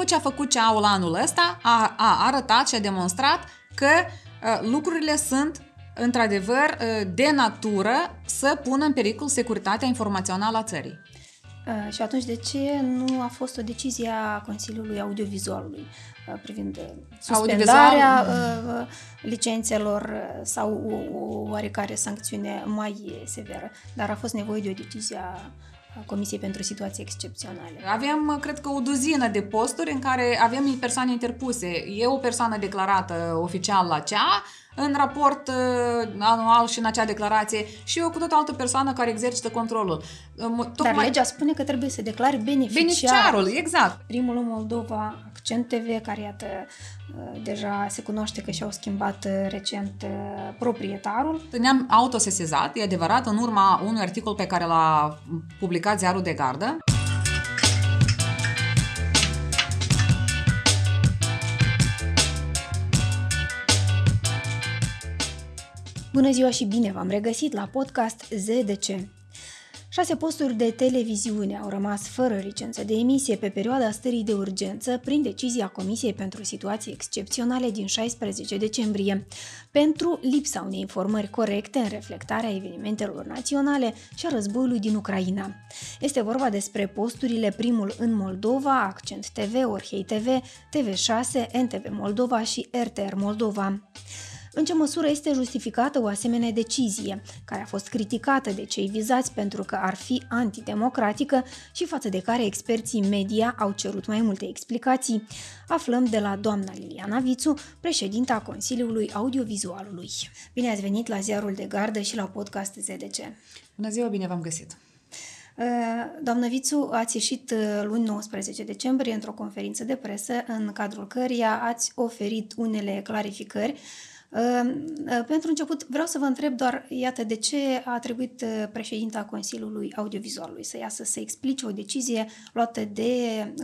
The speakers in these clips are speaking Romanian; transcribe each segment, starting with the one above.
tot ce a făcut ceaul anul ăsta a, a arătat și a demonstrat că uh, lucrurile sunt într-adevăr uh, de natură să pună în pericol securitatea informațională a țării. Uh, și atunci de ce nu a fost o decizie a Consiliului Audiovizualului uh, privind uh, suspendarea Audiovizual... licențelor sau o oarecare sancțiune mai severă, dar a fost nevoie de o decizie a Comisiei pentru Situații Excepționale. Avem, cred că, o duzină de posturi în care avem persoane interpuse. E o persoană declarată oficial la cea, în raport uh, anual și în acea declarație și eu cu tot altă persoană care exercită controlul. Tocmai... Dar legea spune că trebuie să declari beneficiarul. Beneficiarul, exact. Primul Moldova, Accent TV, care iată uh, deja se cunoaște că și-au schimbat uh, recent proprietarul. Ne-am autosesizat, e adevărat, în urma unui articol pe care l-a publicat Ziarul de Gardă. Bună ziua și bine v-am regăsit la podcast ZDC. Șase posturi de televiziune au rămas fără licență de emisie pe perioada stării de urgență prin decizia Comisiei pentru Situații Excepționale din 16 decembrie, pentru lipsa unei informări corecte în reflectarea evenimentelor naționale și a războiului din Ucraina. Este vorba despre posturile primul în Moldova, Accent TV, Orhei TV, TV6, NTV Moldova și RTR Moldova. În ce măsură este justificată o asemenea decizie, care a fost criticată de cei vizați pentru că ar fi antidemocratică și față de care experții media au cerut mai multe explicații? Aflăm de la doamna Liliana Vițu, președinta Consiliului Audiovizualului. Bine ați venit la Ziarul de Gardă și la podcast ZDC. Bună ziua, bine v-am găsit! Uh, doamnă Vițu, ați ieșit uh, luni 19 decembrie într-o conferință de presă în cadrul căreia ați oferit unele clarificări pentru început, vreau să vă întreb doar, iată, de ce a trebuit uh, președinta Consiliului Audiovizualului să iasă să explice o decizie luată de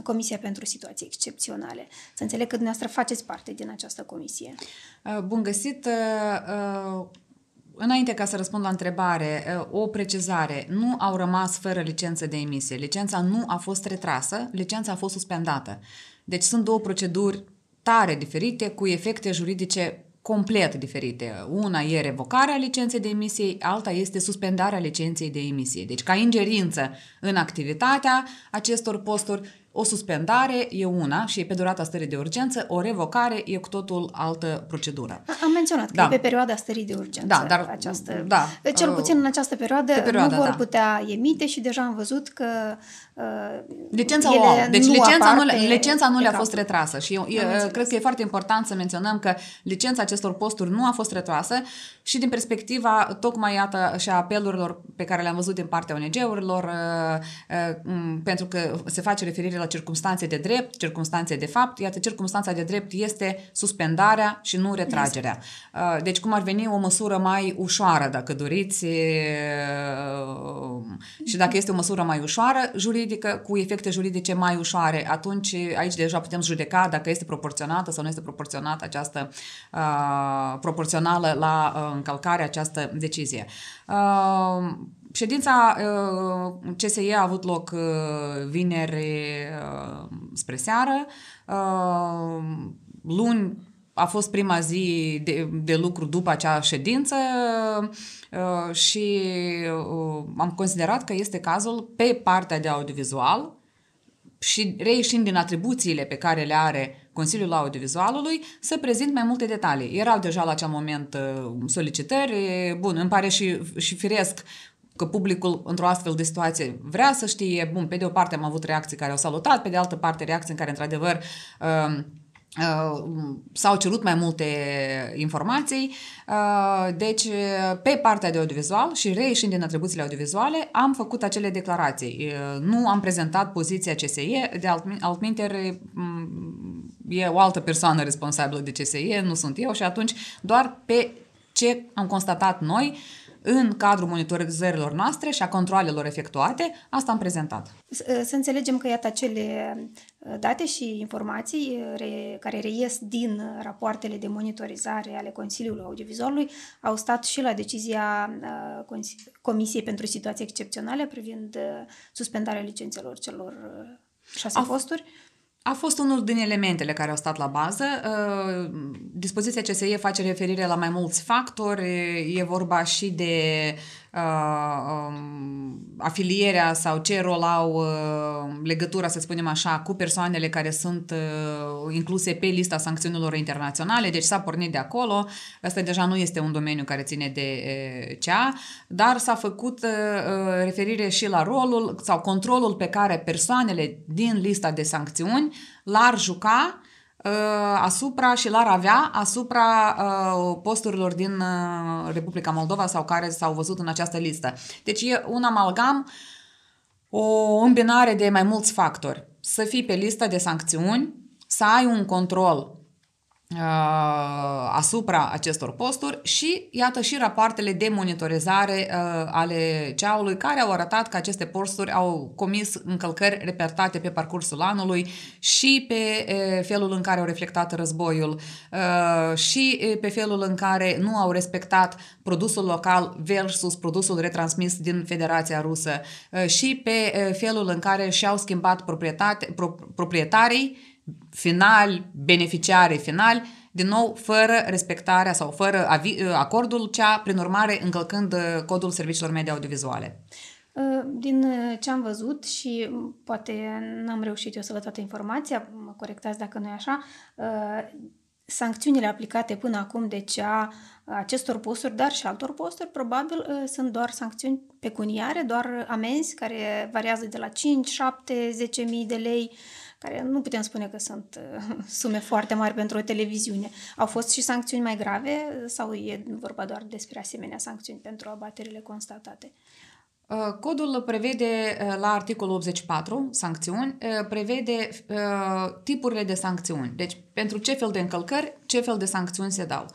Comisia pentru Situații Excepționale. Să înțeleg că dumneavoastră faceți parte din această comisie. Uh, bun găsit! Uh, înainte ca să răspund la întrebare, o precizare. Nu au rămas fără licență de emisie. Licența nu a fost retrasă, licența a fost suspendată. Deci sunt două proceduri tare diferite, cu efecte juridice complet diferite. Una e revocarea licenței de emisie, alta este suspendarea licenței de emisie. Deci ca ingerință în activitatea acestor posturi o suspendare e una și e pe durata stării de urgență, o revocare e cu totul altă procedură. Am menționat că da. e pe perioada stării de urgență. Da, dar această, da, cel puțin în această perioadă, pe perioada, nu vor da. putea emite și deja am văzut că uh, licența o au. Deci nu licența, nu, licența nu le-a fost retrasă și eu, eu cred că e foarte important să menționăm că licența acestor posturi nu a fost retrasă și din perspectiva tocmai iată și a apelurilor pe care le-am văzut din partea ONG-urilor uh, uh, pentru că se face referire la la circunstanțe de drept, circunstanțe de fapt. Iată, circunstanța de drept este suspendarea și nu retragerea. Uh, deci cum ar veni o măsură mai ușoară, dacă doriți, uh, și dacă este o măsură mai ușoară, juridică, cu efecte juridice mai ușoare, atunci aici deja putem judeca dacă este proporționată sau nu este proporționată această uh, proporțională la uh, încălcare această decizie. Uh, Ședința uh, CSE a avut loc uh, vineri uh, spre seară. Luni a fost prima zi de, de lucru după acea ședință și am considerat că este cazul pe partea de audiovizual și reieșind din atribuțiile pe care le are Consiliul Audiovizualului, să prezint mai multe detalii. Erau deja la acel moment solicitări, bun, îmi pare și, și firesc că publicul într-o astfel de situație vrea să știe, bun, pe de o parte am avut reacții care au salutat, pe de altă parte reacții în care într-adevăr uh, Uh, s-au cerut mai multe informații, uh, deci pe partea de audiovizual și reieșind din atribuțiile audiovizuale am făcut acele declarații. Uh, nu am prezentat poziția CSE, de altminteri e o altă persoană responsabilă de CSE, nu sunt eu. Și atunci doar pe ce am constatat noi în cadrul monitorizărilor noastre și a controlelor efectuate, asta am prezentat. Să înțelegem că, iată, acele uh, date și informații uh, care reies din rapoartele de monitorizare ale Consiliului Audiovizualului au stat și la decizia uh, Comisiei pentru Situații Excepționale privind suspendarea licențelor celor șase a, posturi? A fost unul din elementele care au stat la bază. Uh, dispoziția CSE face referire la mai mulți factori. E vorba și de uh, um, afilierea sau ce rol au uh, legătura, să spunem așa, cu persoanele care sunt incluse pe lista sancțiunilor internaționale. Deci s-a pornit de acolo. Asta deja nu este un domeniu care ține de cea, dar s-a făcut referire și la rolul sau controlul pe care persoanele din lista de sancțiuni l-ar juca uh, asupra și l-ar avea asupra uh, posturilor din uh, Republica Moldova sau care s-au văzut în această listă. Deci e un amalgam, o îmbinare de mai mulți factori. Să fii pe lista de sancțiuni, să ai un control Uh, asupra acestor posturi și iată și rapoartele de monitorizare uh, ale ceaului care au arătat că aceste posturi au comis încălcări repertate pe parcursul anului și pe uh, felul în care au reflectat războiul uh, și uh, pe felul în care nu au respectat produsul local versus produsul retransmis din Federația Rusă uh, și pe felul în care și-au schimbat proprietarii final, beneficiare final, din nou fără respectarea sau fără acordul cea, prin urmare încălcând uh, codul serviciilor media audiovizuale. Uh, din uh, ce am văzut și poate n-am reușit eu să văd toată informația, mă corectați dacă nu e așa, sancțiunile aplicate până acum de cea acestor posturi, dar și altor posturi, probabil sunt doar sancțiuni pecuniare, doar amenzi care variază de la 5, 7, 10 mii de lei care nu putem spune că sunt uh, sume foarte mari pentru o televiziune. Au fost și sancțiuni mai grave sau e vorba doar despre asemenea sancțiuni pentru abaterile constatate? Uh, codul prevede uh, la articolul 84, sancțiuni, prevede tipurile de sancțiuni. Deci, pentru ce fel de încălcări, ce fel de sancțiuni se dau.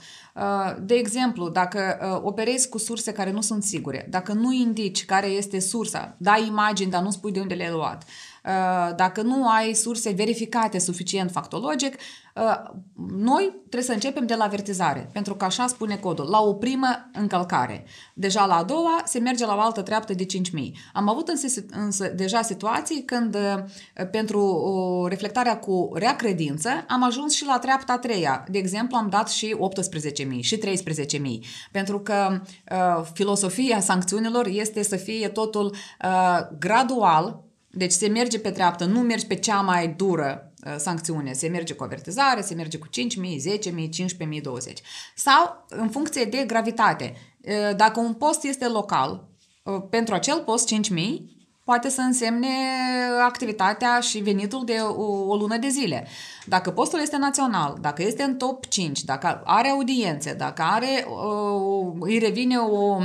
De exemplu, dacă operezi cu surse care nu sunt sigure, dacă nu indici care este sursa, dai imagini, dar nu spui de unde le-ai luat, Uh, dacă nu ai surse verificate suficient factologic, uh, noi trebuie să începem de la avertizare, pentru că așa spune codul, la o primă încălcare. Deja la a doua se merge la o altă treaptă de 5.000. Am avut însă, însă deja situații când uh, pentru reflectarea cu rea credință am ajuns și la treapta a treia. De exemplu, am dat și 18.000 și 13.000, pentru că uh, filosofia sancțiunilor este să fie totul uh, gradual, deci se merge pe treaptă, nu mergi pe cea mai dură uh, sancțiune, se merge cu avertizare, se merge cu 5.000, 10.000, 15.000, 20. Sau în funcție de gravitate. Uh, dacă un post este local, uh, pentru acel post 5.000 poate să însemne activitatea și venitul de o, o lună de zile. Dacă postul este național, dacă este în top 5, dacă are audiențe, dacă are, îi revine o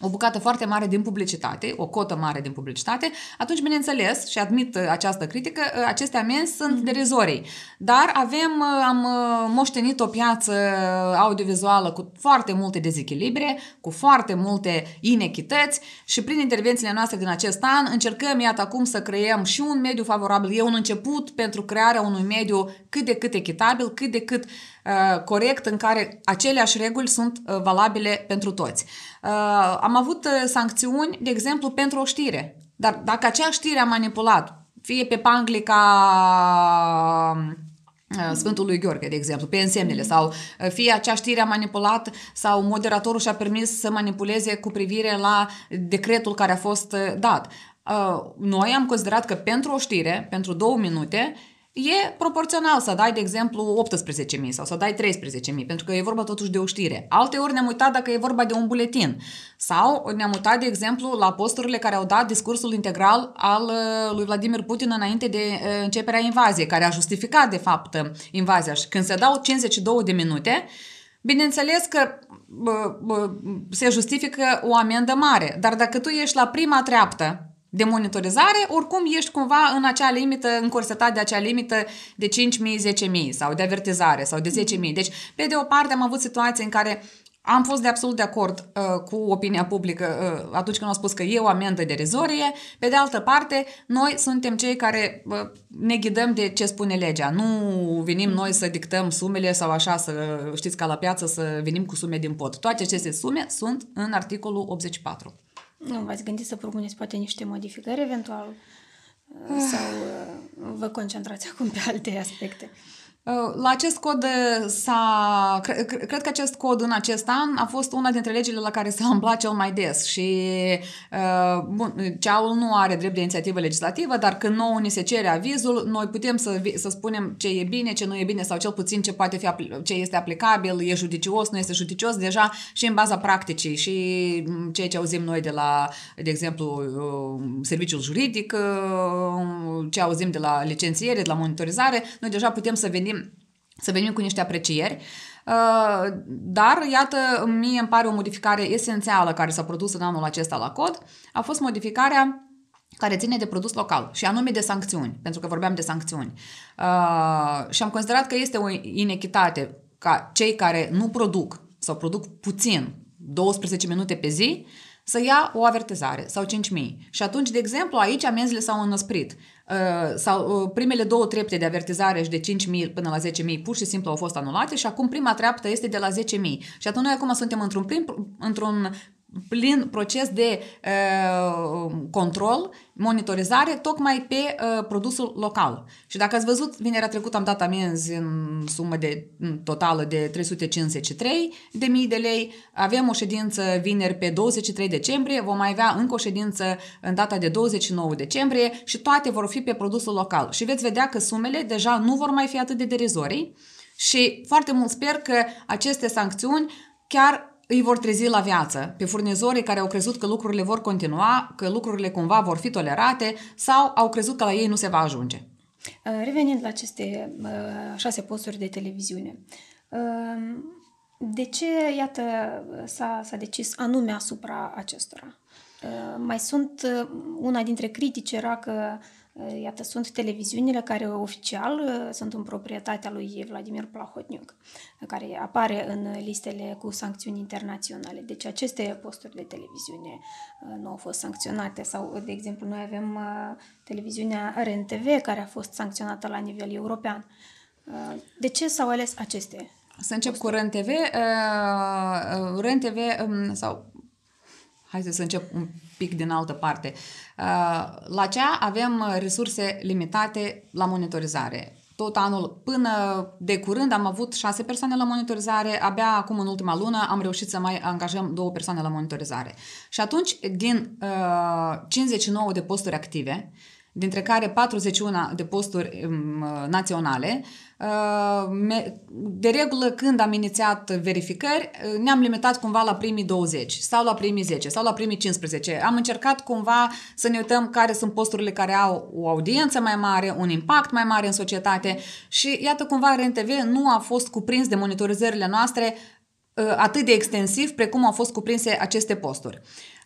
o bucată foarte mare din publicitate, o cotă mare din publicitate, atunci, bineînțeles, și admit uh, această critică, uh, aceste amenzi sunt mm-hmm. derizorii. Dar avem, uh, am moștenit o piață audiovizuală cu foarte multe dezechilibre, cu foarte multe inechități și prin intervențiile noastre din acest an încercăm, iată acum, să creăm și un mediu favorabil. E un început pentru crearea unui mediu cât de cât echitabil, cât de cât uh, corect, în care aceleași reguli sunt uh, valabile pentru toți. Uh, am avut uh, sancțiuni, de exemplu, pentru o știre. Dar dacă acea știre a manipulat, fie pe panglica uh, Sfântului Gheorghe, de exemplu, pe însemnele sau uh, fie acea știre a manipulat sau moderatorul și-a permis să manipuleze cu privire la decretul care a fost dat. Noi am considerat că pentru o știre, pentru două minute, E proporțional să dai, de exemplu, 18.000 sau să dai 13.000, pentru că e vorba totuși de o știre. Alte ori ne-am uitat dacă e vorba de un buletin. Sau ne-am uitat, de exemplu, la posturile care au dat discursul integral al uh, lui Vladimir Putin înainte de uh, începerea invaziei, care a justificat, de fapt, uh, invazia. Și când se dau 52 de minute, Bineînțeles că bă, bă, se justifică o amendă mare, dar dacă tu ești la prima treaptă de monitorizare, oricum ești cumva în acea limită, încorsetat de acea limită de 5.000, 10.000 sau de avertizare sau de 10.000. Deci, pe de o parte, am avut situații în care am fost de absolut de acord uh, cu opinia publică uh, atunci când au spus că e o amendă derizorie. Pe de altă parte, noi suntem cei care uh, ne ghidăm de ce spune legea. Nu venim noi să dictăm sumele sau așa, să știți ca la piață, să venim cu sume din pot. Toate aceste sume sunt în articolul 84. Nu v-ați gândit să propuneți poate niște modificări eventual sau vă concentrați acum pe alte aspecte? La acest cod s-a... Cred că acest cod în acest an a fost una dintre legile la care s-a umblat cel mai des și bun, ceaul nu are drept de inițiativă legislativă, dar când nouă ni se cere avizul, noi putem să, să spunem ce e bine, ce nu e bine sau cel puțin ce poate fi ce este aplicabil, e judicios, nu este judicios, deja și în baza practicii și ceea ce auzim noi de la, de exemplu, serviciul juridic, ce auzim de la licențiere, de la monitorizare, noi deja putem să venim să venim cu niște aprecieri. Uh, dar, iată, mie îmi pare o modificare esențială care s-a produs în anul acesta la cod, a fost modificarea care ține de produs local și anume de sancțiuni, pentru că vorbeam de sancțiuni. Uh, și am considerat că este o inechitate ca cei care nu produc sau produc puțin, 12 minute pe zi, să ia o avertizare sau 5.000. Și atunci, de exemplu, aici amenziile s-au înăsprit. Uh, sau uh, primele două trepte de avertizare și de 5.000 până la 10.000 pur și simplu au fost anulate și acum prima treaptă este de la 10.000. Și atunci noi acum suntem într-un, prim, într-un plin proces de uh, control, monitorizare, tocmai pe uh, produsul local. Și dacă ați văzut, vinerea trecută am dat amenzi în sumă de în totală de 353 de mii de lei. Avem o ședință vineri pe 23 decembrie, vom mai avea încă o ședință în data de 29 decembrie și toate vor fi pe produsul local. Și veți vedea că sumele deja nu vor mai fi atât de derizorii și foarte mult sper că aceste sancțiuni chiar îi vor trezi la viață pe furnizorii care au crezut că lucrurile vor continua, că lucrurile cumva vor fi tolerate sau au crezut că la ei nu se va ajunge. Uh, revenind la aceste uh, șase posturi de televiziune, uh, de ce, iată, s-a, s-a decis anume asupra acestora? Mai sunt, una dintre critici era că uh, Eh, iată, sunt televiziunile care oficial eh, sunt în proprietatea lui Vladimir Plahotniuc, care apare în listele cu sancțiuni internaționale. Deci aceste posturi de televiziune eh, nu au fost sancționate sau, de exemplu, noi avem televiziunea RNTV care a fost sancționată la nivel european. De ce s-au ales aceste să încep posturi? cu RNTV. RNTV mm, sau hai să încep un pic din altă parte. Uh, la cea avem resurse limitate la monitorizare. Tot anul, până de curând, am avut șase persoane la monitorizare, abia acum în ultima lună am reușit să mai angajăm două persoane la monitorizare. Și atunci, din uh, 59 de posturi active, dintre care 41 de posturi um, naționale, de regulă, când am inițiat verificări, ne-am limitat cumva la primii 20 sau la primii 10 sau la primii 15. Am încercat cumva să ne uităm care sunt posturile care au o audiență mai mare, un impact mai mare în societate și iată cumva RNTV nu a fost cuprins de monitorizările noastre uh, atât de extensiv precum au fost cuprinse aceste posturi.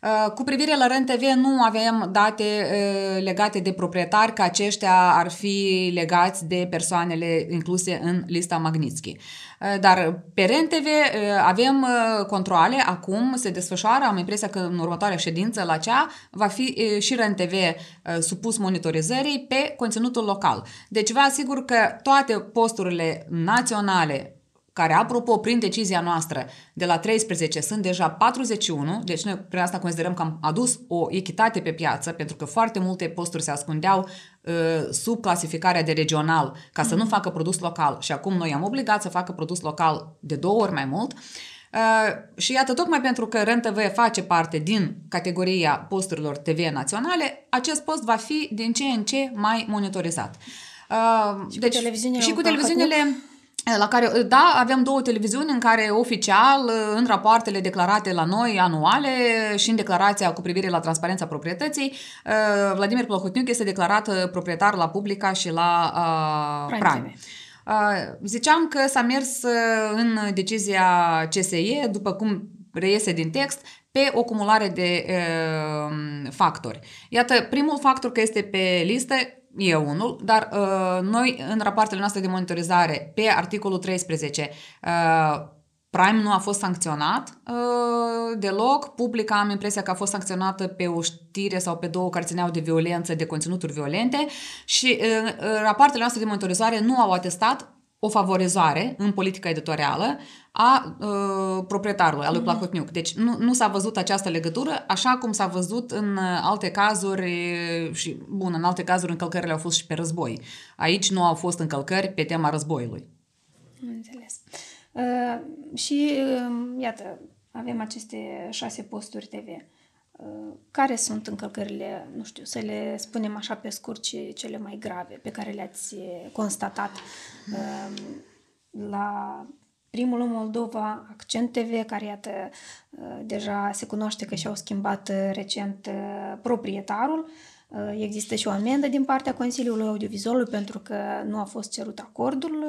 Uh, cu privire la REN-TV nu avem date uh, legate de proprietari, că aceștia ar fi legați de persoanele incluse în lista Magnitsky. Uh, dar pe REN-TV avem controle, acum se desfășoară, am impresia că în următoarea ședință la cea va fi și REN-TV supus monitorizării pe conținutul local. Deci vă asigur că toate posturile naționale care, apropo, prin decizia noastră de la 13 sunt deja 41, deci noi prin asta considerăm că am adus o echitate pe piață, pentru că foarte multe posturi se ascundeau uh, sub clasificarea de regional ca să mm-hmm. nu facă produs local și acum noi am obligat să facă produs local de două ori mai mult. Uh, și iată, tocmai pentru că REN-TV face parte din categoria posturilor TV naționale, acest post va fi din ce în ce mai monitorizat. Uh, și deci, cu și cu televiziunile la care, da, avem două televiziuni în care oficial, în rapoartele declarate la noi anuale și în declarația cu privire la transparența proprietății, uh, Vladimir Plohotniuc este declarat uh, proprietar la Publica și la uh, Prime. Prime. Uh, ziceam că s-a mers în decizia CSE, după cum reiese din text, pe o cumulare de uh, factori. Iată, primul factor că este pe listă e unul, dar uh, noi în rapoartele noastre de monitorizare pe articolul 13 uh, Prime nu a fost sancționat uh, deloc. Publica am impresia că a fost sancționată pe o știre sau pe două care țineau de violență, de conținuturi violente și uh, rapoartele noastre de monitorizare nu au atestat o favorizare în politica editorială a uh, proprietarului, a lui mm-hmm. Plahotniuc. Deci nu, nu s-a văzut această legătură așa cum s-a văzut în alte cazuri și, bun, în alte cazuri încălcările au fost și pe război. Aici nu au fost încălcări pe tema războiului. Înțeles. Uh, și, uh, iată, avem aceste șase posturi TV. Uh, care sunt încălcările, nu știu, să le spunem așa pe scurt, cele mai grave pe care le-ați constatat uh, la primul în Moldova, Accent TV, care iată uh, deja se cunoaște că și-au schimbat recent proprietarul. Există și o amendă din partea Consiliului Audiovizualului pentru că nu a fost cerut acordul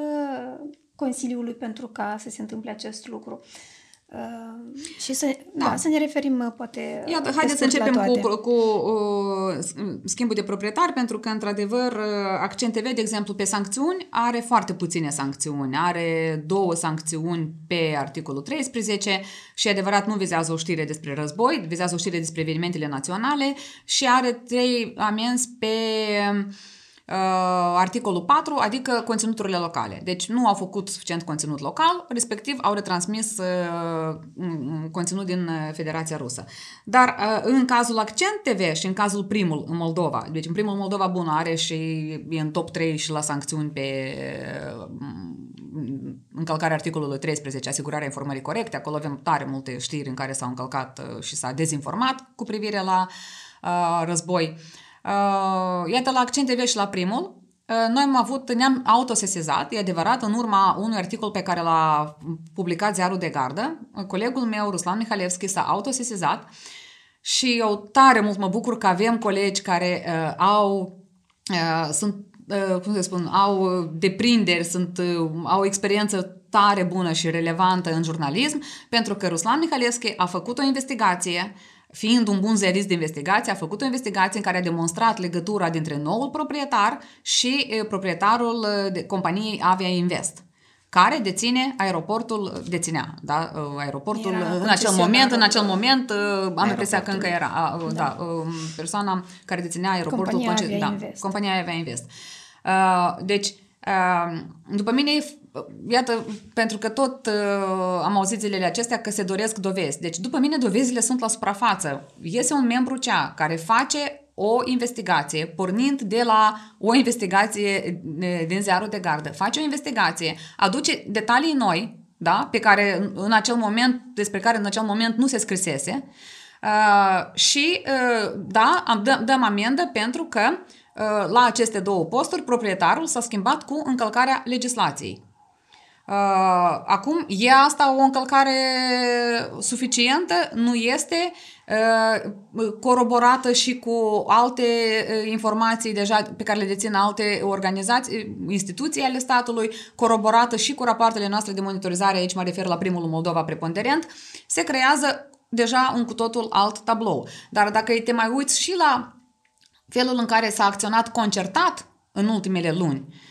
Consiliului pentru ca să se întâmple acest lucru. Uh, și să, da. Da, să ne referim uh, poate Iată, haideți să începem cu, cu uh, schimbul de proprietar pentru că într-adevăr uh, Accent TV, de exemplu, pe sancțiuni are foarte puține sancțiuni. Are două sancțiuni pe articolul 13 și adevărat nu vizează o știre despre război, vizează o știre despre evenimentele naționale și are trei amenzi pe uh, uh, articolul 4, adică conținuturile locale. Deci nu au făcut suficient conținut local, respectiv au retransmis uh, conținut din uh, Federația Rusă. Dar uh, în cazul Accent TV și în cazul primul în Moldova, deci în primul Moldova bună are și e în top 3 și la sancțiuni pe uh, încălcarea articolului 13, asigurarea informării corecte, acolo avem tare multe știri în care s-au încălcat uh, și s-a dezinformat cu privire la uh, război. Uh, Uh, iată, la Accent TV și la primul, uh, noi am avut, ne-am autosesizat, e adevărat, în urma unui articol pe care l-a publicat Ziarul de Gardă, colegul meu, Ruslan Mihalevski, s-a autosesizat și eu tare mult mă bucur că avem colegi care uh, au, uh, sunt, uh, cum să spun, au deprinderi, sunt, uh, au experiență tare bună și relevantă în jurnalism, pentru că Ruslan Mihalevski a făcut o investigație uh, fiind un bun ziarist de investigație, a făcut o investigație în care a demonstrat legătura dintre noul proprietar și proprietarul de companiei Avia Invest care deține aeroportul, deținea, da, aeroportul era în acel moment, în acel moment am impresia că încă era, da, da persoana care deținea aeroportul, compania Avia da, Invest. compania Avia Invest. Deci, după mine Iată, pentru că tot uh, am auzit zilele acestea că se doresc dovezi. Deci, după mine, dovezile sunt la suprafață. Iese un membru cea care face o investigație, pornind de la o investigație din ziarul de gardă, face o investigație, aduce detalii noi, da, pe care în acel moment, despre care în acel moment nu se scrisese, uh, și, uh, da, dăm, dăm amendă pentru că uh, la aceste două posturi proprietarul s-a schimbat cu încălcarea legislației. Uh, acum, e asta o încălcare suficientă? Nu este uh, coroborată și cu alte uh, informații deja pe care le dețin alte organizații, instituții ale statului, coroborată și cu rapoartele noastre de monitorizare, aici mă refer la primul Moldova preponderent, se creează deja un cu totul alt tablou. Dar dacă te mai uiți și la felul în care s-a acționat concertat în ultimele luni, Uh,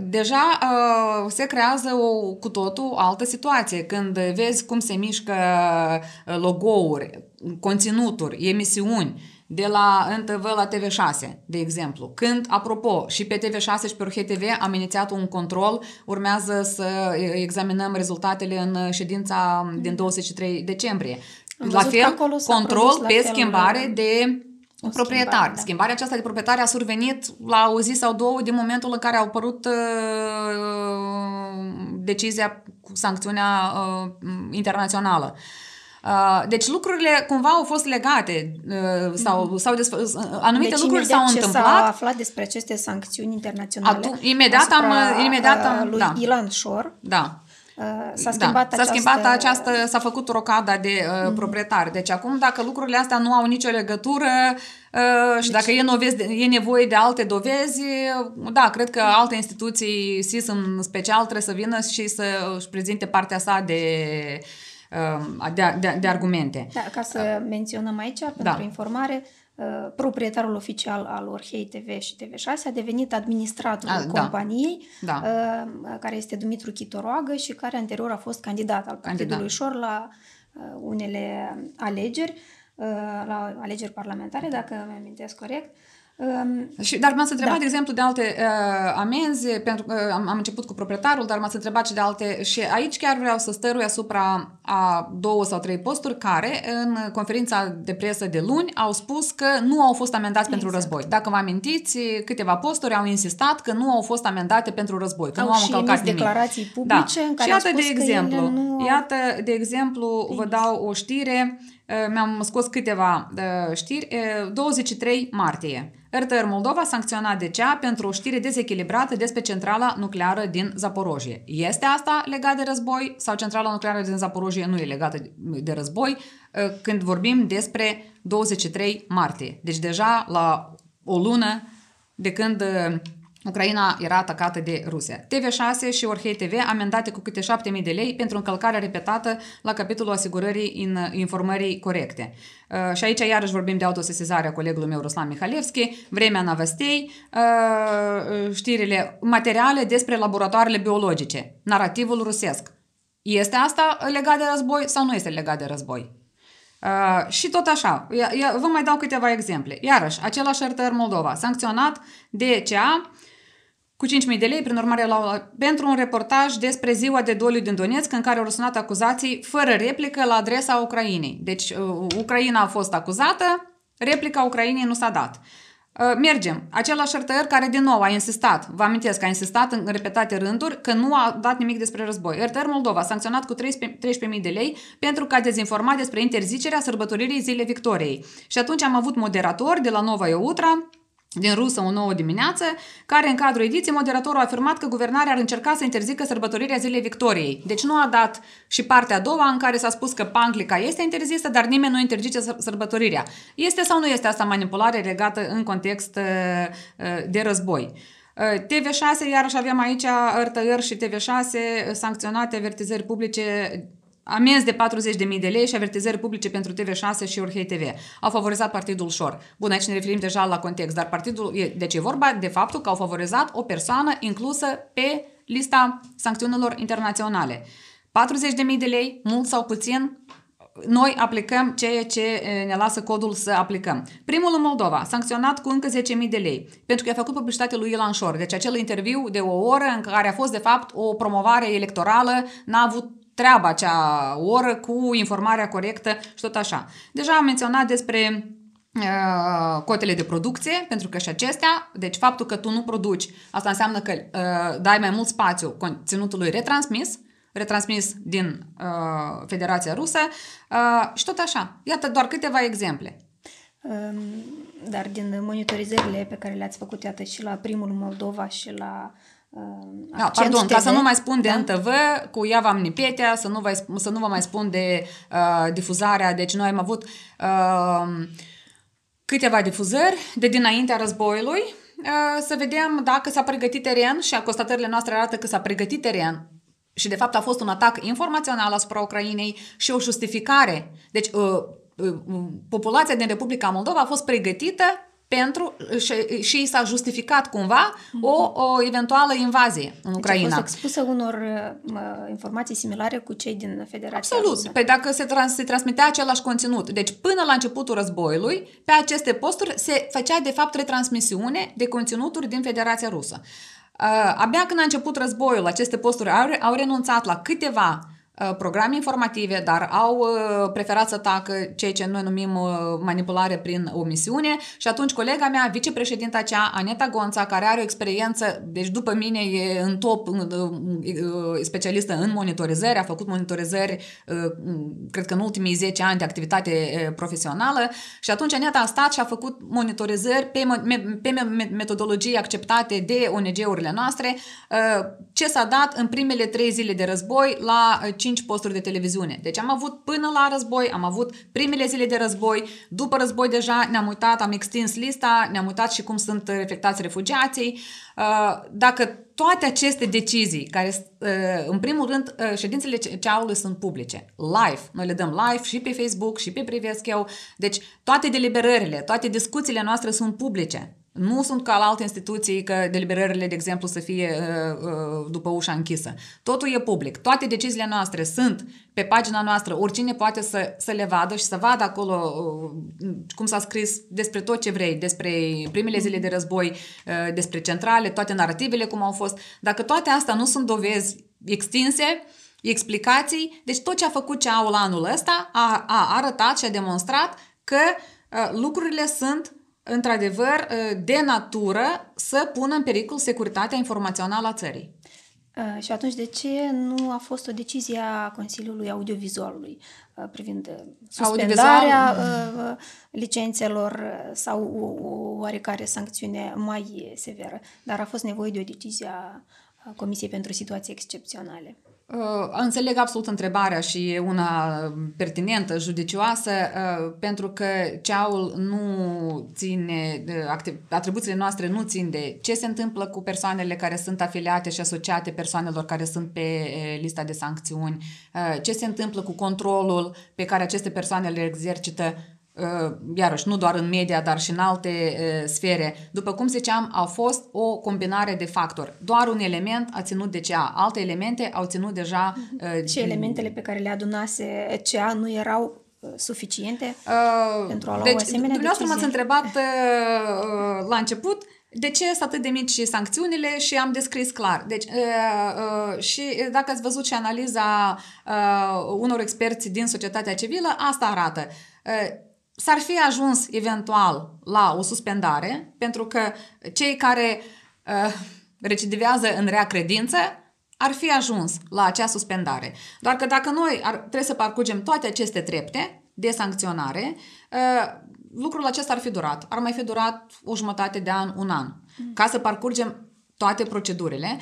deja uh, se creează o cu totul altă situație. Când vezi cum se mișcă uh, logo-uri, conținuturi, emisiuni, de la NTV la TV6, de exemplu. Când, apropo, și pe TV6 și pe RHTV am inițiat un control, urmează să examinăm rezultatele în ședința din 23 decembrie. Am la fel, control pe schimbare de o proprietar. schimbare, da. Schimbarea aceasta de proprietar a survenit la o zi sau două din momentul în care au apărut uh, decizia cu sancțiunea uh, internațională. Uh, deci lucrurile cumva au fost legate uh, sau, mm. sau desf- uh, anumite deci, lucruri s-au ce întâmplat. s-a aflat despre aceste sancțiuni internaționale. Atu- imediat am- asupra, imediat am- uh, lui da. Ilan Șor. Da. Uh, S-a schimbat, da, s-a această... schimbat această, s-a făcut rocada de uh, mm. proprietar. Deci acum dacă lucrurile astea nu au nicio legătură uh, și deci... dacă e, novezi, e nevoie de alte dovezi, uh, da, cred că alte instituții, SIS în special, trebuie să vină și să își prezinte partea sa de uh, de, de, de argumente. Da, ca să menționăm aici, pentru Da. informare, uh, proprietarul oficial al Orhei TV și TV6 a devenit administratorul A, da. companiei, Da. uh, care este Dumitru Chitoroagă și care anterior a fost candidat al Partidului Șor la uh, unele alegeri, uh, la alegeri parlamentare, dacă îmi amintesc corect. Um, și, dar m-ați întrebat, da. de exemplu, de alte uh, amenzi, pentru că uh, am, am început cu proprietarul, dar m-ați întrebat și de alte... Și aici chiar vreau să stărui asupra a două sau trei posturi care, în conferința de presă de luni, au spus că nu au fost amendați exact. pentru război. Dacă vă amintiți, câteva posturi au insistat că nu au fost amendate pentru război, că au nu au încălcat nimic. declarații publice da. în care și iată, au spus de exemplu, că nu... iată, de exemplu, vă dau o știre mi-am scos câteva știri. 23 martie. RTR Moldova a sancționat DCA pentru o știre dezechilibrată despre centrala nucleară din Zaporojie. Este asta legat de război sau centrala nucleară din Zaporojie nu e legată de război când vorbim despre 23 martie. Deci deja la o lună de când Ucraina era atacată de Rusia. TV6 și Orhei TV amendate cu câte 7.000 de lei pentru încălcarea repetată la capitolul asigurării în informării corecte. Uh, și aici iarăși vorbim de autosesizarea colegului meu Ruslan Mihalevski, vremea Navastei, uh, știrile materiale despre laboratoarele biologice, narativul rusesc. Este asta legat de război sau nu este legat de război? Uh, și tot așa, ia, ia, vă mai dau câteva exemple. Iarăși, același RTR Moldova, sancționat de CA cu 5.000 de lei, prin urmare, la, pentru un reportaj despre ziua de doliu din Donetsk, în care au răsunat acuzații fără replică la adresa Ucrainei. Deci, uh, Ucraina a fost acuzată, replica Ucrainei nu s-a dat. Uh, mergem. Același RTR care din nou a insistat, vă amintesc că a insistat în repetate rânduri că nu a dat nimic despre război. RTR Moldova sancționat cu 13.000 de lei pentru că a dezinformat despre interzicerea sărbătoririi Zilei Victoriei. Și atunci am avut moderatori de la Nova Eutra, din rusă o nouă dimineață, care în cadrul ediției moderatorul a afirmat că guvernarea ar încerca să interzică sărbătorirea Zilei Victoriei. Deci nu a dat și partea a doua în care s-a spus că panglica este interzisă, dar nimeni nu interzice sărbătorirea. Este sau nu este asta manipulare legată în context uh, uh, de război? Uh, TV6, iarăși avem aici RTR și TV6 sancționate avertizări publice amenzi de 40.000 de lei și avertizări publice pentru TV6 și Orhei TV. Au favorizat partidul Șor. Bun, aici ne referim deja la context, dar partidul, e, deci e vorba de faptul că au favorizat o persoană inclusă pe lista sancțiunilor internaționale. 40.000 de lei, mult sau puțin, noi aplicăm ceea ce ne lasă codul să aplicăm. Primul în Moldova, sancționat cu încă 10.000 de lei, pentru că a făcut publicitate lui Ilan Șor. Deci acel interviu de o oră în care a fost de fapt o promovare electorală, n-a avut treaba acea oră cu informarea corectă și tot așa. Deja am menționat despre uh, cotele de producție, pentru că și acestea, deci faptul că tu nu produci, asta înseamnă că uh, dai mai mult spațiu conținutului retransmis, retransmis din uh, Federația Rusă uh, și tot așa. Iată doar câteva exemple. Um, dar din monitorizările pe care le-ați făcut, iată, și la primul Moldova și la da, pardon, ca să nu mai spun de da? NTV, cu ea v-am nipetea, să nu, vă, să nu vă mai spun de uh, difuzarea. Deci noi am avut uh, câteva difuzări de dinaintea războiului, uh, să vedem dacă s-a pregătit teren și constatările noastre arată că s-a pregătit teren și de fapt a fost un atac informațional asupra Ucrainei și o justificare. Deci uh, uh, populația din Republica Moldova a fost pregătită pentru și, și s-a justificat cumva o, o eventuală invazie în Ucraina. Deci a fost expusă unor uh, informații similare cu cei din Federația Absolut. Rusă. Păi dacă se, trans, se transmitea același conținut. Deci până la începutul războiului, pe aceste posturi se făcea de fapt retransmisiune de conținuturi din Federația Rusă. Uh, abia când a început războiul, aceste posturi au, au renunțat la câteva Uh, programe informative, dar au uh, preferat să tacă ceea ce noi numim uh, manipulare prin omisiune. Și atunci colega mea, vicepreședinta cea, Aneta Gonța, care are o experiență, deci după mine e în top specialistă în monitorizări, a făcut monitorizări cred că în ultimii 10 ani de activitate profesională. Și atunci Aneta a stat și a făcut monitorizări pe, pe metodologii acceptate de ONG-urile noastre, ce s-a dat în primele trei zile de război la 5 posturi de televiziune. Deci am avut până la război, am avut primele zile de război, după război deja ne-am uitat, am extins lista, ne-am uitat și cum sunt reflectați refugiații. Uh, dacă toate aceste decizii, care uh, în primul rând uh, ședințele ceaului sunt publice, live, noi le dăm live și pe Facebook și pe Privesc eu, deci toate deliberările, toate discuțiile noastre sunt publice. Nu sunt ca la alte instituții că deliberările, de exemplu, să fie uh, uh, după ușa închisă. Totul e public. Toate deciziile noastre sunt pe pagina noastră. Oricine poate să, să le vadă și să vadă acolo uh, cum s-a scris despre tot ce vrei, despre primele zile de război, uh, despre centrale, toate narativele cum au fost. Dacă toate astea nu sunt dovezi extinse, explicații, deci tot ce a făcut ceaul anul ăsta a, a arătat și a demonstrat că uh, lucrurile sunt într-adevăr, ă, de natură să pună în pericol securitatea informațională a țării. Ă, și atunci de ce nu a fost o decizie a Consiliului Audiovizualului ă, privind suspendarea Audiovizual... licențelor sau o oarecare sancțiune mai severă, dar a fost nevoie de o decizie a Comisiei pentru Situații Excepționale? Uh, înțeleg absolut întrebarea și e una pertinentă, judicioasă, uh, pentru că ceaul nu ține, uh, atribuțiile noastre nu țin de ce se întâmplă cu persoanele care sunt afiliate și asociate persoanelor care sunt pe lista de sancțiuni, ce se întâmplă cu controlul pe care aceste persoane le exercită Uh, iarăși, nu doar în media, dar și în alte uh, sfere, după cum ziceam, au fost o combinare de factori. Doar un element a ținut de CA, alte elemente au ținut deja... Uh, și elementele pe care le adunase CA nu erau suficiente uh, pentru a lua deci, o asemenea Dumneavoastră m-ați întrebat uh, la început de ce sunt atât de mici sancțiunile și am descris clar. Deci, uh, uh, și dacă ați văzut și analiza uh, unor experți din societatea civilă, asta arată. Uh, s-ar fi ajuns eventual la o suspendare, pentru că cei care uh, recidivează în rea credință ar fi ajuns la acea suspendare. Doar că dacă noi ar, trebuie să parcurgem toate aceste trepte de sancționare, uh, lucrul acesta ar fi durat. Ar mai fi durat o jumătate de an, un an, mm. ca să parcurgem toate procedurile.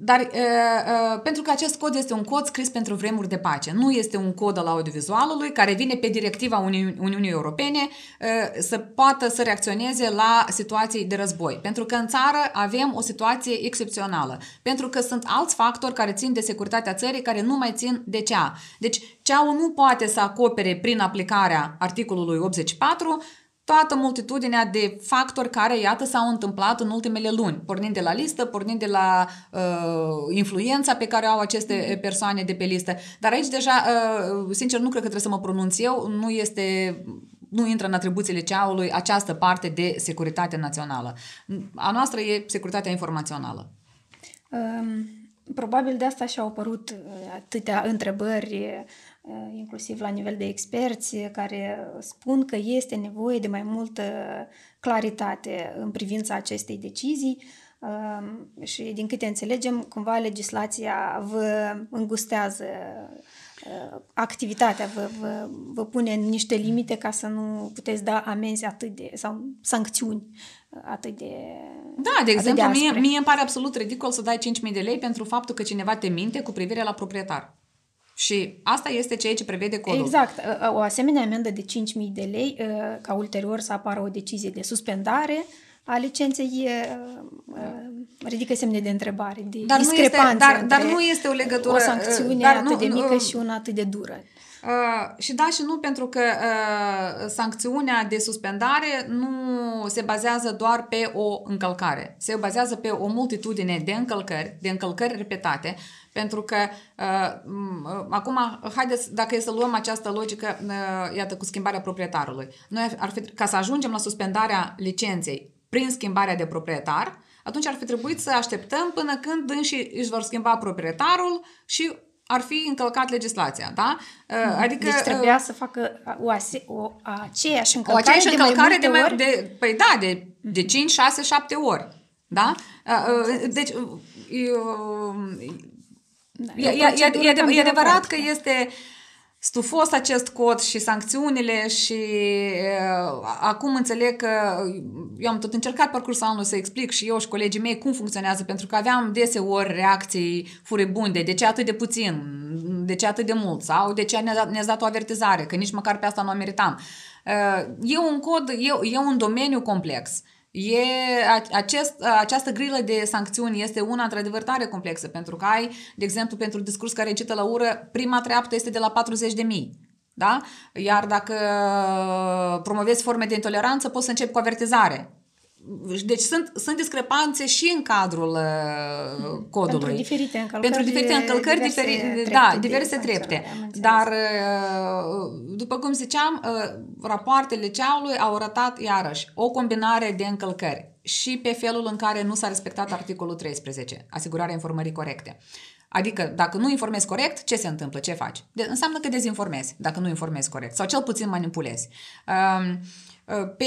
Dar uh, uh, pentru că acest cod este un cod scris pentru vremuri de pace, nu este un cod al audiovizualului care vine pe directiva Uni- Uniunii Europene uh, să poată să reacționeze la situații de război. Pentru că în țară avem o situație excepțională, pentru că sunt alți factori care țin de securitatea țării care nu mai țin de cea. Deci ceaul nu poate să acopere prin aplicarea articolului 84 toată multitudinea de factori care, iată, s-au întâmplat în ultimele luni, pornind de la listă, pornind de la uh, influența pe care au aceste mm. persoane de pe listă. Dar aici deja, uh, sincer, nu cred că trebuie să mă pronunț eu, nu este nu intră în atribuțiile ceaului această parte de securitate națională. A noastră e securitatea informațională. Um, probabil de asta și-au apărut uh, atâtea întrebări Uh, inclusiv la nivel de experți, care spun că este nevoie de mai multă claritate în privința acestei decizii. Uh, și, din câte înțelegem, cumva legislația vă îngustează uh, activitatea, vă, vă, vă pune în niște limite ca să nu puteți da amenzi atât de, sau sancțiuni atât de Da, de exemplu, de mie, mie îmi pare absolut ridicol să dai 5.000 de lei pentru faptul că cineva te minte cu privire la proprietar. Și asta este ceea ce prevede codul. Exact. O asemenea amendă de 5.000 de lei, ca ulterior să apară o decizie de suspendare a licenței, ridică semne de întrebare, de dar discrepanță nu este, dar, dar nu este o legătură... O sancțiune dar atât nu, de mică nu, și una atât de dură. Uh, și da și nu pentru că uh, sancțiunea de suspendare nu se bazează doar pe o încălcare. Se bazează pe o multitudine de încălcări, de încălcări repetate, pentru că uh, uh, acum, haideți, dacă e să luăm această logică, uh, iată, cu schimbarea proprietarului. Noi ar fi, ca să ajungem la suspendarea licenței prin schimbarea de proprietar, atunci ar fi trebuit să așteptăm până când înși își vor schimba proprietarul și ar fi încălcat legislația, da? Uh, adică, deci trebuia uh, să facă o, ase- o aceeași încălcare, o aceeași încălcare de, mai de, mai, de Păi da, de, de 5, 6, 7 ori. Da? Uh, deci, da, e, e, e, e, e adevărat că este stufos acest cod și sancțiunile și uh, acum înțeleg că eu am tot încercat parcursul anului să explic și eu și colegii mei cum funcționează, pentru că aveam deseori reacții furibunde, de ce atât de puțin, de ce atât de mult, sau de ce ne-a, ne dat o avertizare, că nici măcar pe asta nu o meritam. Uh, e un cod, e, e un domeniu complex. Uh, E, acest, această grilă de sancțiuni este una într-adevăr tare complexă, pentru că ai, de exemplu, pentru discurs care incită la ură, prima treaptă este de la 40 de mii. Da? Iar dacă promovezi forme de intoleranță, poți să începi cu avertizare. Deci sunt, sunt discrepanțe și în cadrul uh, codului. Pentru diferite încălcări. Pentru diferite încălcări, diverse diferi, trepte da, de diverse sancționare, trepte. am înțeles. Dar, uh, după cum ziceam, uh, rapoartele ceaului au arătat, iarăși, o combinare de încălcări și pe felul în care nu s-a respectat articolul 13, asigurarea informării corecte. Adică, dacă nu informezi corect, ce se întâmplă? Ce faci? De, înseamnă că dezinformezi, dacă nu informezi corect. Sau cel puțin manipulezi. Um, pe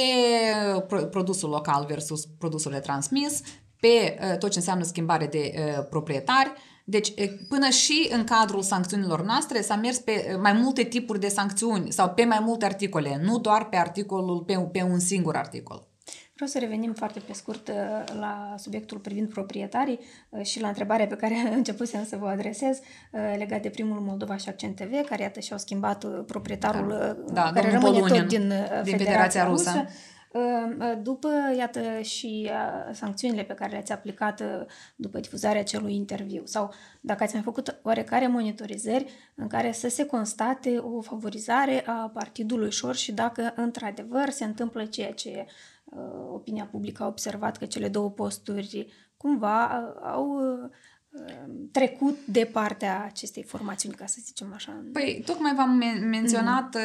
pro- produsul local versus produsul transmis, pe uh, tot ce înseamnă schimbare de uh, proprietari. Deci, uh, până și în cadrul sancțiunilor noastre s-a mers pe uh, mai multe tipuri de sancțiuni sau pe mai multe articole, nu doar pe articolul, pe, pe un singur articol. Vreau să revenim foarte pe scurt uh, la subiectul privind proprietarii uh, și la întrebarea pe care începusem să vă adresez uh, legat de primul Moldova și Accent TV, care iată și-au schimbat uh, proprietarul uh, Da, care domnul rămâne Polunin, tot din, uh, din Federația, Federația Rusă. Rusă. Uh, uh, După, iată, și uh, sancțiunile pe care le-ați aplicat uh, după difuzarea acelui interviu sau dacă ați mai făcut oarecare monitorizări în care să se constate o favorizare a partidului Șor și dacă într-adevăr se întâmplă ceea ce uh, opinia publică a observat că cele două posturi cumva uh, au uh, trecut de partea acestei formațiuni, ca să zicem așa. Păi, tocmai v-am men- menționat mm.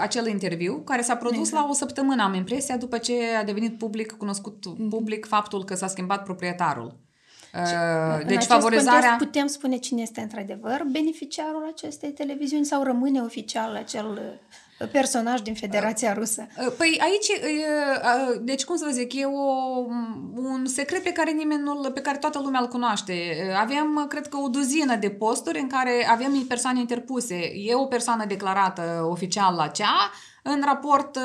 acel interviu care s-a produs Exact. la o săptămână, am impresia, după ce a devenit public, cunoscut public faptul că s-a schimbat proprietarul. Uh, În deci acest favorizarea... context putem spune cine este într-adevăr beneficiarul acestei televiziuni sau rămâne oficial acel uh, personaj din Federația Rusă? Uh, Păi aici, uh, uh, deci cum să vă zic, e o, un secret pe care nimeni nu pe care toată lumea îl cunoaște. Uh, Avem, uh, cred că, o duzină de posturi în care avem persoane interpuse. E o persoană declarată oficial la cea, în raport uh,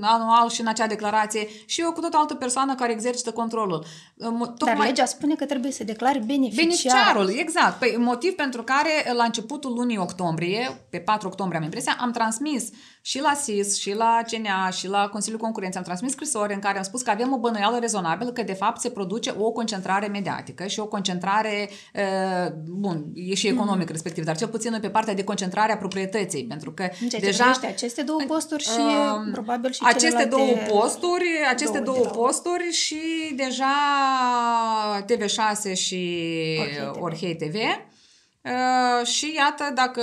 anual și în acea declarație și eu cu tot altă persoană care exercită controlul. Uh, mo- Dar legea spune că trebuie să declari beneficiar. Beneficiarul, exact. Păi, motiv pentru care la începutul lunii octombrie, pe 4 octombrie am impresia, am transmis și la SIS, și la CNA, și la Consiliul Concurenței, am transmis scrisori în care am spus că avem o bănuială rezonabilă că de fapt se produce o concentrare mediatică și o concentrare, uh, bun, e și economic mm-hmm. respectiv, dar cel puțin pe partea de concentrare a proprietății, pentru că În ceea ce deja... privește aceste două posturi și Um, probabil și aceste două celelalte posturi, aceste două două, de la- posturi și deja TV6 și Orhei TV. Orhei TV. Uh, și iată, dacă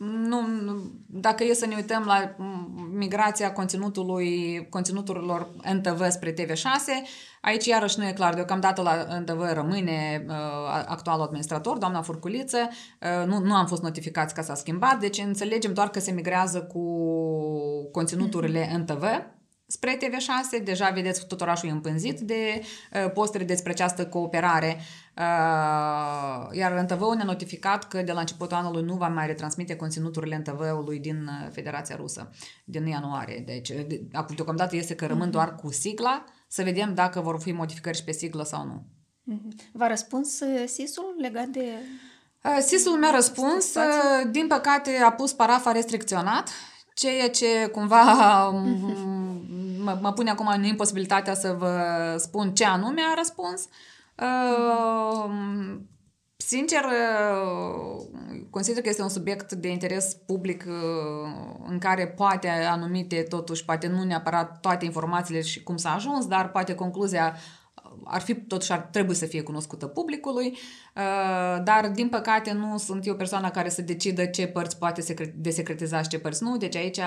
nu, nu- dacă e să ne uităm la m, migrația conținutului, conținuturilor NTV spre TV6, aici iarăși nu e clar. Deocamdată la NTV rămâne uh, actualul administrator, doamna Furculiță. Uh, nu, nu am fost notificați că s-a schimbat, deci înțelegem doar că se migrează cu conținuturile NTV spre TV6. Deja vedeți tot orașul e împânzit de uh, posteri despre această cooperare. Uh, iar NTV-ul ne-a notificat că de la începutul anului nu va mai retransmite conținuturile NTV-ului din uh, Federația Rusă, din ianuarie. Deci, uh, de- acum deocamdată este că rămân doar cu sigla, să vedem dacă vor fi modificări și pe siglă sau nu. Mhm. V-a răspuns uh, SIS-ul legat de... Uh, SIS-ul mi-a răspuns, situație? uh, din păcate a pus parafa restricționat, ceea ce cumva m- mă, mă pune acum în imposibilitatea să vă spun ce anume a răspuns. Uh, Sincer, uh, consider că este un subiect de interes public uh, în care poate anumite, totuși, poate nu neapărat toate informațiile și cum s-a ajuns, dar poate concluzia ar fi, totuși, ar trebui să fie cunoscută publicului, uh, dar, din păcate, nu sunt eu persoana care să decidă ce părți poate secre- desecretiza și ce părți nu. Deci aici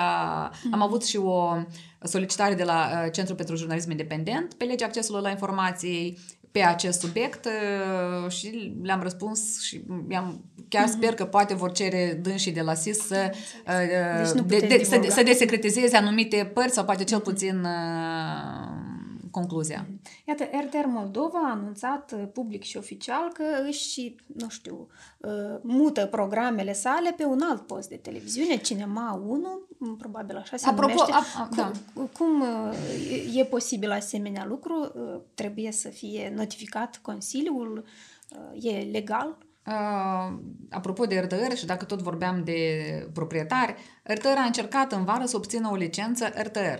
am avut și o solicitare de la uh, Centrul pentru Jurnalism Independent pe legea accesului la informații pe acest subiect uh, și le-am răspuns și i-am, chiar sper că poate vor cere dânsii de la SIS să, uh, Deci nu de, puteți de, să, divulga. să desecretizeze anumite părți sau poate cel puțin uh, concluzia. Iată, RTR Moldova a anunțat uh, public și oficial că își, nu știu, uh, mută programele sale pe un alt post de televiziune, Cinema 1, m, probabil așa se Apropo, numește. a- a- da. cum, cum uh, e posibil asemenea lucru? Uh, Trebuie să fie notificat Consiliul? Uh, E legal? Uh, apropo de RTR și dacă tot vorbeam de proprietari, RTR a încercat în vară să obțină o licență RTR.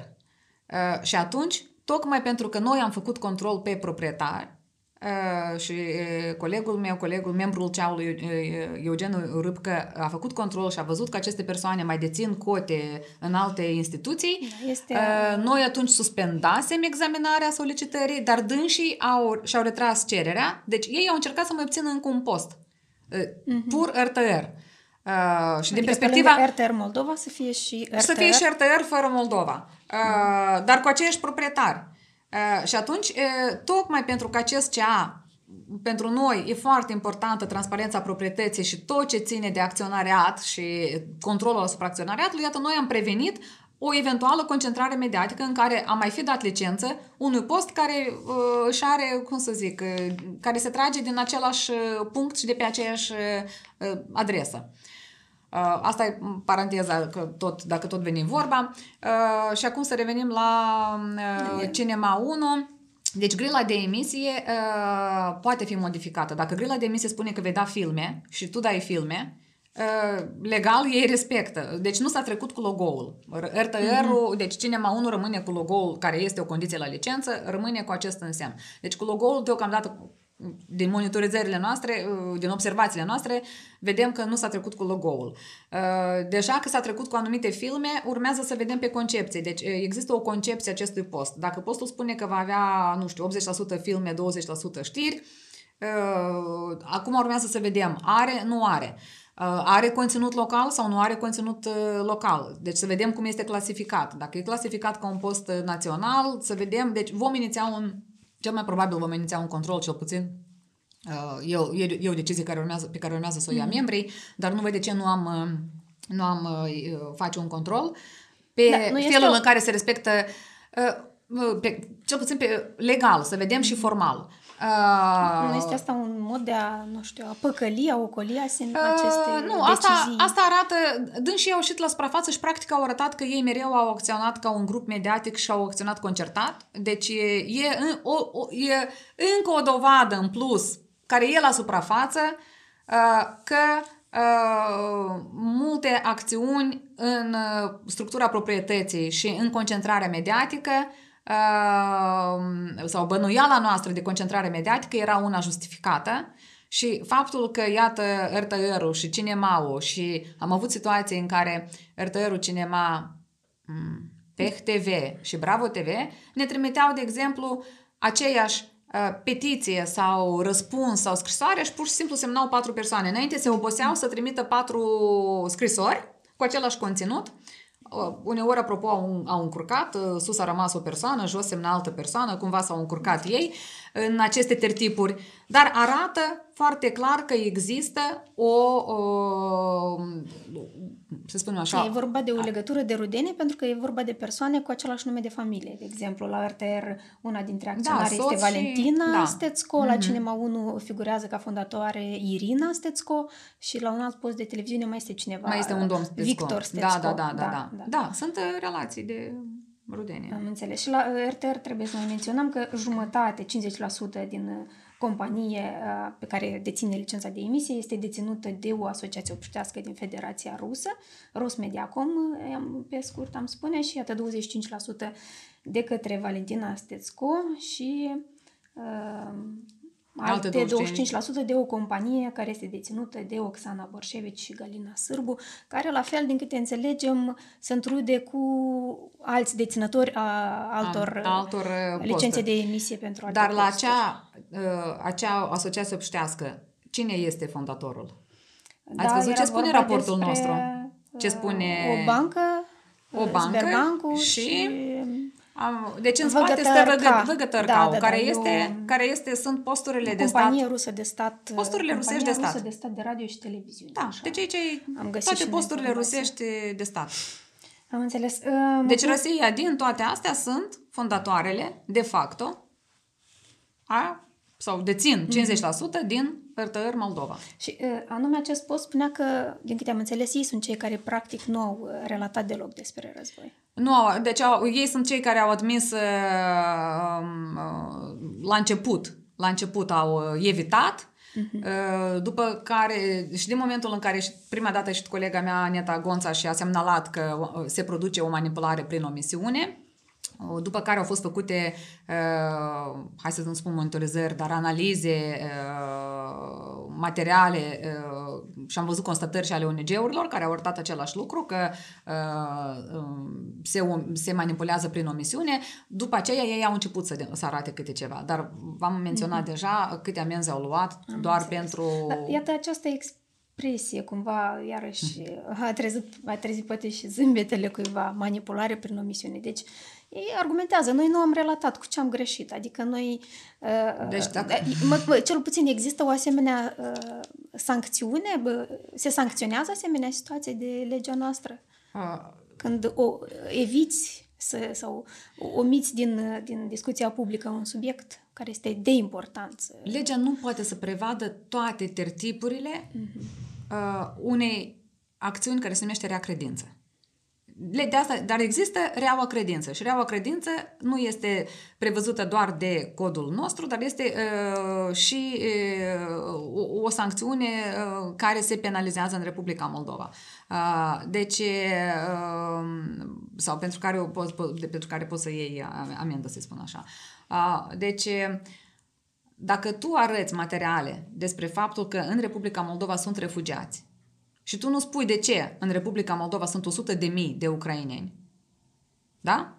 Uh, și atunci, tocmai pentru că noi am făcut control pe proprietari, uh, și uh, colegul meu, colegul, membrul ceaului uh, Eugen Râpcă a făcut control și a văzut că aceste persoane mai dețin cote în alte instituții. Da, Este... Uh, Noi atunci suspendasem examinarea solicitării, dar dânsii au, și-au retras cererea, deci ei au încercat să mai obțină încă un post. Uh, Pur RTR. Uh, și din Adică pe perspectiva... lângă RTR Moldova să fie și RTR. Să fie și RTR fără Moldova, uh, dar cu aceiași proprietari. Uh, și atunci, uh, tocmai pentru că acest CA, pentru noi, e foarte importantă transparența proprietății și tot ce ține de acționariat și controlul asupra acționariatului, iată, noi am prevenit o eventuală concentrare mediatică în care am mai fi dat licență unui post care uh, își are, cum să zic, uh, care se trage din același uh, punct și de pe aceeași uh, adresă. Uh, asta e paranteza, că tot, dacă tot venim vorba. Uh, și acum să revenim la uh, Cinema 1. Deci grila de emisie uh, poate fi modificată. Dacă grila de emisie spune că vei da filme și tu dai filme, uh, legal ei respectă. Deci nu s-a trecut cu logo-ul. RTR-ul, mm-hmm. deci Cinema 1 rămâne cu logo-ul, care este o condiție la licență, rămâne cu acest însemn. Deci cu logo-ul deocamdată din monitorizările noastre, din observațiile noastre, vedem că nu s-a trecut cu logo-ul. Deja că s-a trecut cu anumite filme, urmează să vedem pe concepție. Deci există o concepție acestui post. Dacă postul spune că va avea, nu știu, 80% filme, 20% știri, acum urmează să vedem, are, nu are. Are conținut local sau nu are conținut local. Deci să vedem cum este clasificat. Dacă e clasificat ca un post național, să vedem, deci vom iniția un cel mai probabil vom iniția un control, cel puțin e, e, e o decizie care urmează, pe care urmează să o ia mm-hmm. membrii, dar nu văd de ce nu am, nu am face un control pe da, felul o... în care se respectă, pe, cel puțin pe legal, să vedem și formal. Uh, nu este asta un mod de a, nu știu, a păcăli, a ocoli aceste uh, Nu, asta, asta arată, dând și au ieșit la suprafață și practic au arătat că ei mereu au acționat ca un grup mediatic și au acționat concertat. Deci e, e, o, o, e încă o dovadă în plus care e la suprafață uh, că uh, multe acțiuni în uh, structura proprietății și în concentrarea mediatică Ehm, sau bănuiala noastră de concentrare mediatică era una justificată și faptul că, iată, RTR-ul și Cinema-ul și am avut situații în care RTR-ul, Cinema, Tech TV și Bravo TV ne trimiteau, de exemplu, aceeași petiție sau răspuns sau scrisoare și pur și simplu semnau patru persoane. Înainte se oboseau să trimită patru scrisori cu același conținut uneori, apropo, au, au încurcat, sus a rămas o persoană, jos semna altă persoană, cumva s-au încurcat ei în aceste tertipuri, dar arată foarte clar că există o, o să spunem așa... E vorba de o legătură de rudenie pentru că e vorba de persoane cu același nume de familie. De exemplu, la RTR una dintre da, acționari da, este Valentina și... da. Stețco, la mm-hmm. Cinema 1 figurează ca fondatoare Irina Stețco și la un alt post de televiziune mai este cineva... Mai este un domn Stețco. Victor Stețco. Da, da, da, da, da. da. da sunt uh, relații de rudenie. Am înțeles. Și la RTR trebuie să mai menționăm că jumătate, 50% din uh, companie uh, pe care deține licența de emisie este deținută de o asociație obștească din Federația Rusă, Rosmediacom, pe scurt am spune, și iată 25% de către Valentina Stețco și uh, alte 25% de o companie care este deținută de Oxana Borșevici și Galina Sârbu, care la fel, din câte înțelegem, se întrude cu alți deținători a altor, a, altor uh, licențe de emisie pentru alte Dar la acea, uh, acea asociație obștească, cine este fondatorul? Da, Ați văzut ce spune raportul despre, nostru? Ce spune... O bancă, o bancă și, și am, deci în spate stă Văgă, Văgătărcau, da, da, care, da, este, eu, care este, sunt posturile de stat. Companie rusă de stat. Posturile rusești de stat. rusă de stat de radio și televiziune. Da, așa. deci aici am găsit toate posturile rusești de stat. Am înțeles. Uh, deci Rusia din toate astea sunt fondatoarele, de facto, a, sau dețin 50% mm-hmm. din RTR Moldova. Și uh, anume acest post spunea că, din câte am înțeles, ei sunt cei care practic nu au uh, relatat deloc despre război. Nu, deci au, ei sunt cei care au admis uh, uh, la început, la început au uh, evitat, uh-huh. după care și din momentul în care prima dată și colega mea, Aneta Gonța, și a semnalat că uh, se produce o manipulare prin omisiune, după care au fost făcute, uh, hai să nu spun monitorizări, dar analize uh, materiale uh, și am văzut constatări și ale ONG-urilor care au arătat același lucru, că uh, um, se, se manipulează prin omisiune. După aceea ei au început să, să arate câte ceva, dar v-am menționat mm-hmm. deja câte amenzi au luat am doar înțeles. pentru... Da, iată această expresie, cumva, iarăși, a trezit, a trezit poate și zâmbetele cuiva, manipulare prin omisiune. Deci, ei argumentează, noi nu am relatat cu ce am greșit, adică noi... Uh, deci dacă... Uh, mă, mă, cel puțin există o asemenea uh, sancțiune, bă, se sancționează asemenea situație de legea noastră? Uh. Când o eviți să, sau omiți din, din discuția publică un subiect care este de importanță. Legea nu poate să prevadă toate tertipurile uh-huh. uh, unei acțiuni care se numește rea credință de asta, dar există reaua credință și reaua credință nu este prevăzută doar de codul nostru, dar este uh, și uh, o, o sancțiune uh, care se penalizează în Republica Moldova. Uh, deci, uh, sau pentru care, po, po, de, pentru care poți să iei amendă, să spun așa. Uh, deci, dacă tu arăți materiale despre faptul că în Republica Moldova sunt refugiați, și tu nu spui de ce în Republica Moldova sunt 100 de mii de ucraineni. Da?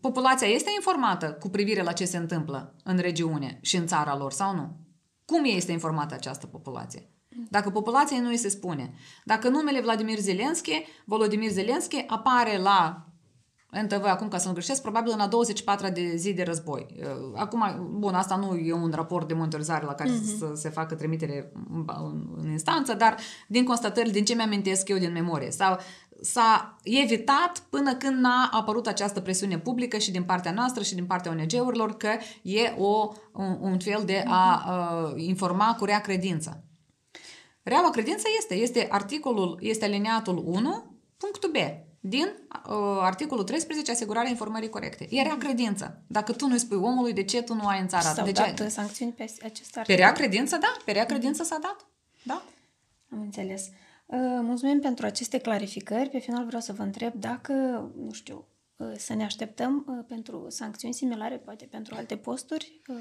Populația este informată cu privire la ce se întâmplă în regiune și în țara lor sau nu? Cum este informată această populație? Dacă populației nu îi se spune, dacă numele Vladimir Zelenski, Volodymyr Zelenski apare la NTV acum, ca să nu greșesc, probabil în a 24 de zi de război. Uh, acum, bun, asta nu e un raport de monitorizare la care uh-huh. să se facă trimitere în, în, în instanță, dar din constatări, din ce mi-amintesc eu din memorie. Sau s-a evitat până când n-a apărut această presiune publică și din partea noastră și din partea ONG-urilor că e o, un, un fel de a uh, informa cu rea credință. Reaua credință este, este articolul, este alineatul 1, punctul B din uh, articolul 13, asigurarea informării corecte. Era credință. Dacă tu nu-i spui omului de ce tu nu ai în țara S-au de dat ce... sancțiuni pe acest articol. Pe rea credință, da. Pe rea credință s-a dat. Da. Am înțeles. Uh, mulțumim pentru aceste clarificări. Pe final vreau să vă întreb dacă, nu știu, uh, să ne așteptăm uh, pentru sancțiuni similare, poate pentru alte posturi. Uh,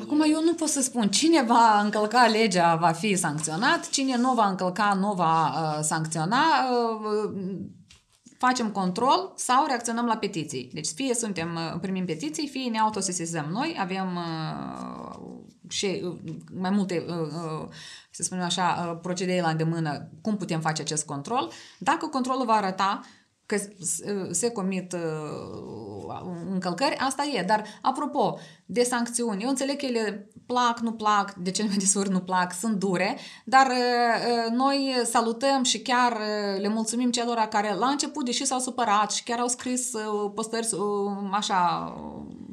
Acum eu nu pot să spun cine va încălca legea va fi sancționat, cine nu va încălca nu va uh, sancționa. Uh, facem control sau reacționăm la petiții. Deci fie suntem, uh, primim petiții, fie ne autosesizăm noi, avem uh, și uh, mai multe, uh, uh, să spunem așa, uh, procedee la îndemână, cum putem face acest control. Dacă controlul va arăta că se comit uh, încălcări, asta e. Dar, apropo, de sancțiuni, eu înțeleg că ele plac, nu plac, de cele mai desuri nu plac, sunt dure, dar uh, noi salutăm și chiar uh, le mulțumim celor care la început, deși s-au supărat și chiar au scris uh, postări uh, așa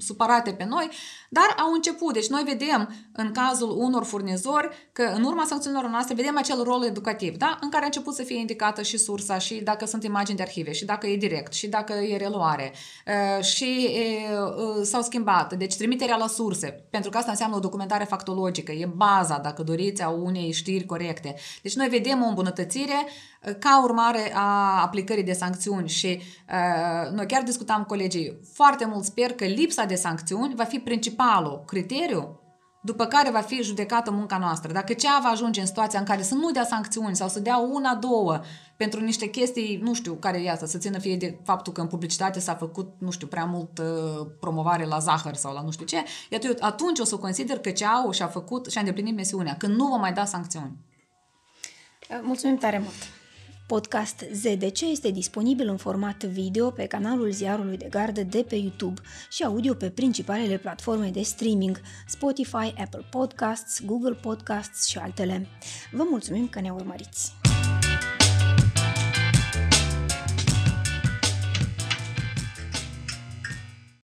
supărate pe noi, dar au început. Deci noi vedem în cazul unor furnizori că în urma sancțiunilor noastre vedem acel rol educativ, da? în care a început să fie indicată și sursa și dacă sunt imagini de arhive și dacă e direct și dacă e reluare uh, și uh, s-au schimbat. Deci trimiterea la surse, pentru că asta înseamnă o documentare factologică, e baza, dacă doriți, a unei știri corecte. Deci noi vedem o îmbunătățire ca urmare a aplicării de sancțiuni și uh, noi chiar discutam cu colegii, foarte mult sper că lipsa de sancțiuni va fi principalul criteriu după care va fi judecată munca noastră. Dacă cea va ajunge în situația în care să nu dea sancțiuni sau să dea una, două pentru niște chestii, nu știu, care iată, să țină fie de faptul că în publicitate s-a făcut, nu știu, prea mult uh, promovare la zahăr sau la nu știu ce, iată, eu atunci o să consider că cea și-a făcut și-a îndeplinit misiunea, când nu va mai da sancțiuni. Mulțumim tare mult! Podcast ZDC este disponibil în format video pe canalul Ziarului de Gardă de pe YouTube și audio pe principalele platforme de streaming Spotify, Apple Podcasts, Google Podcasts și altele. Vă mulțumim că ne urmăriți!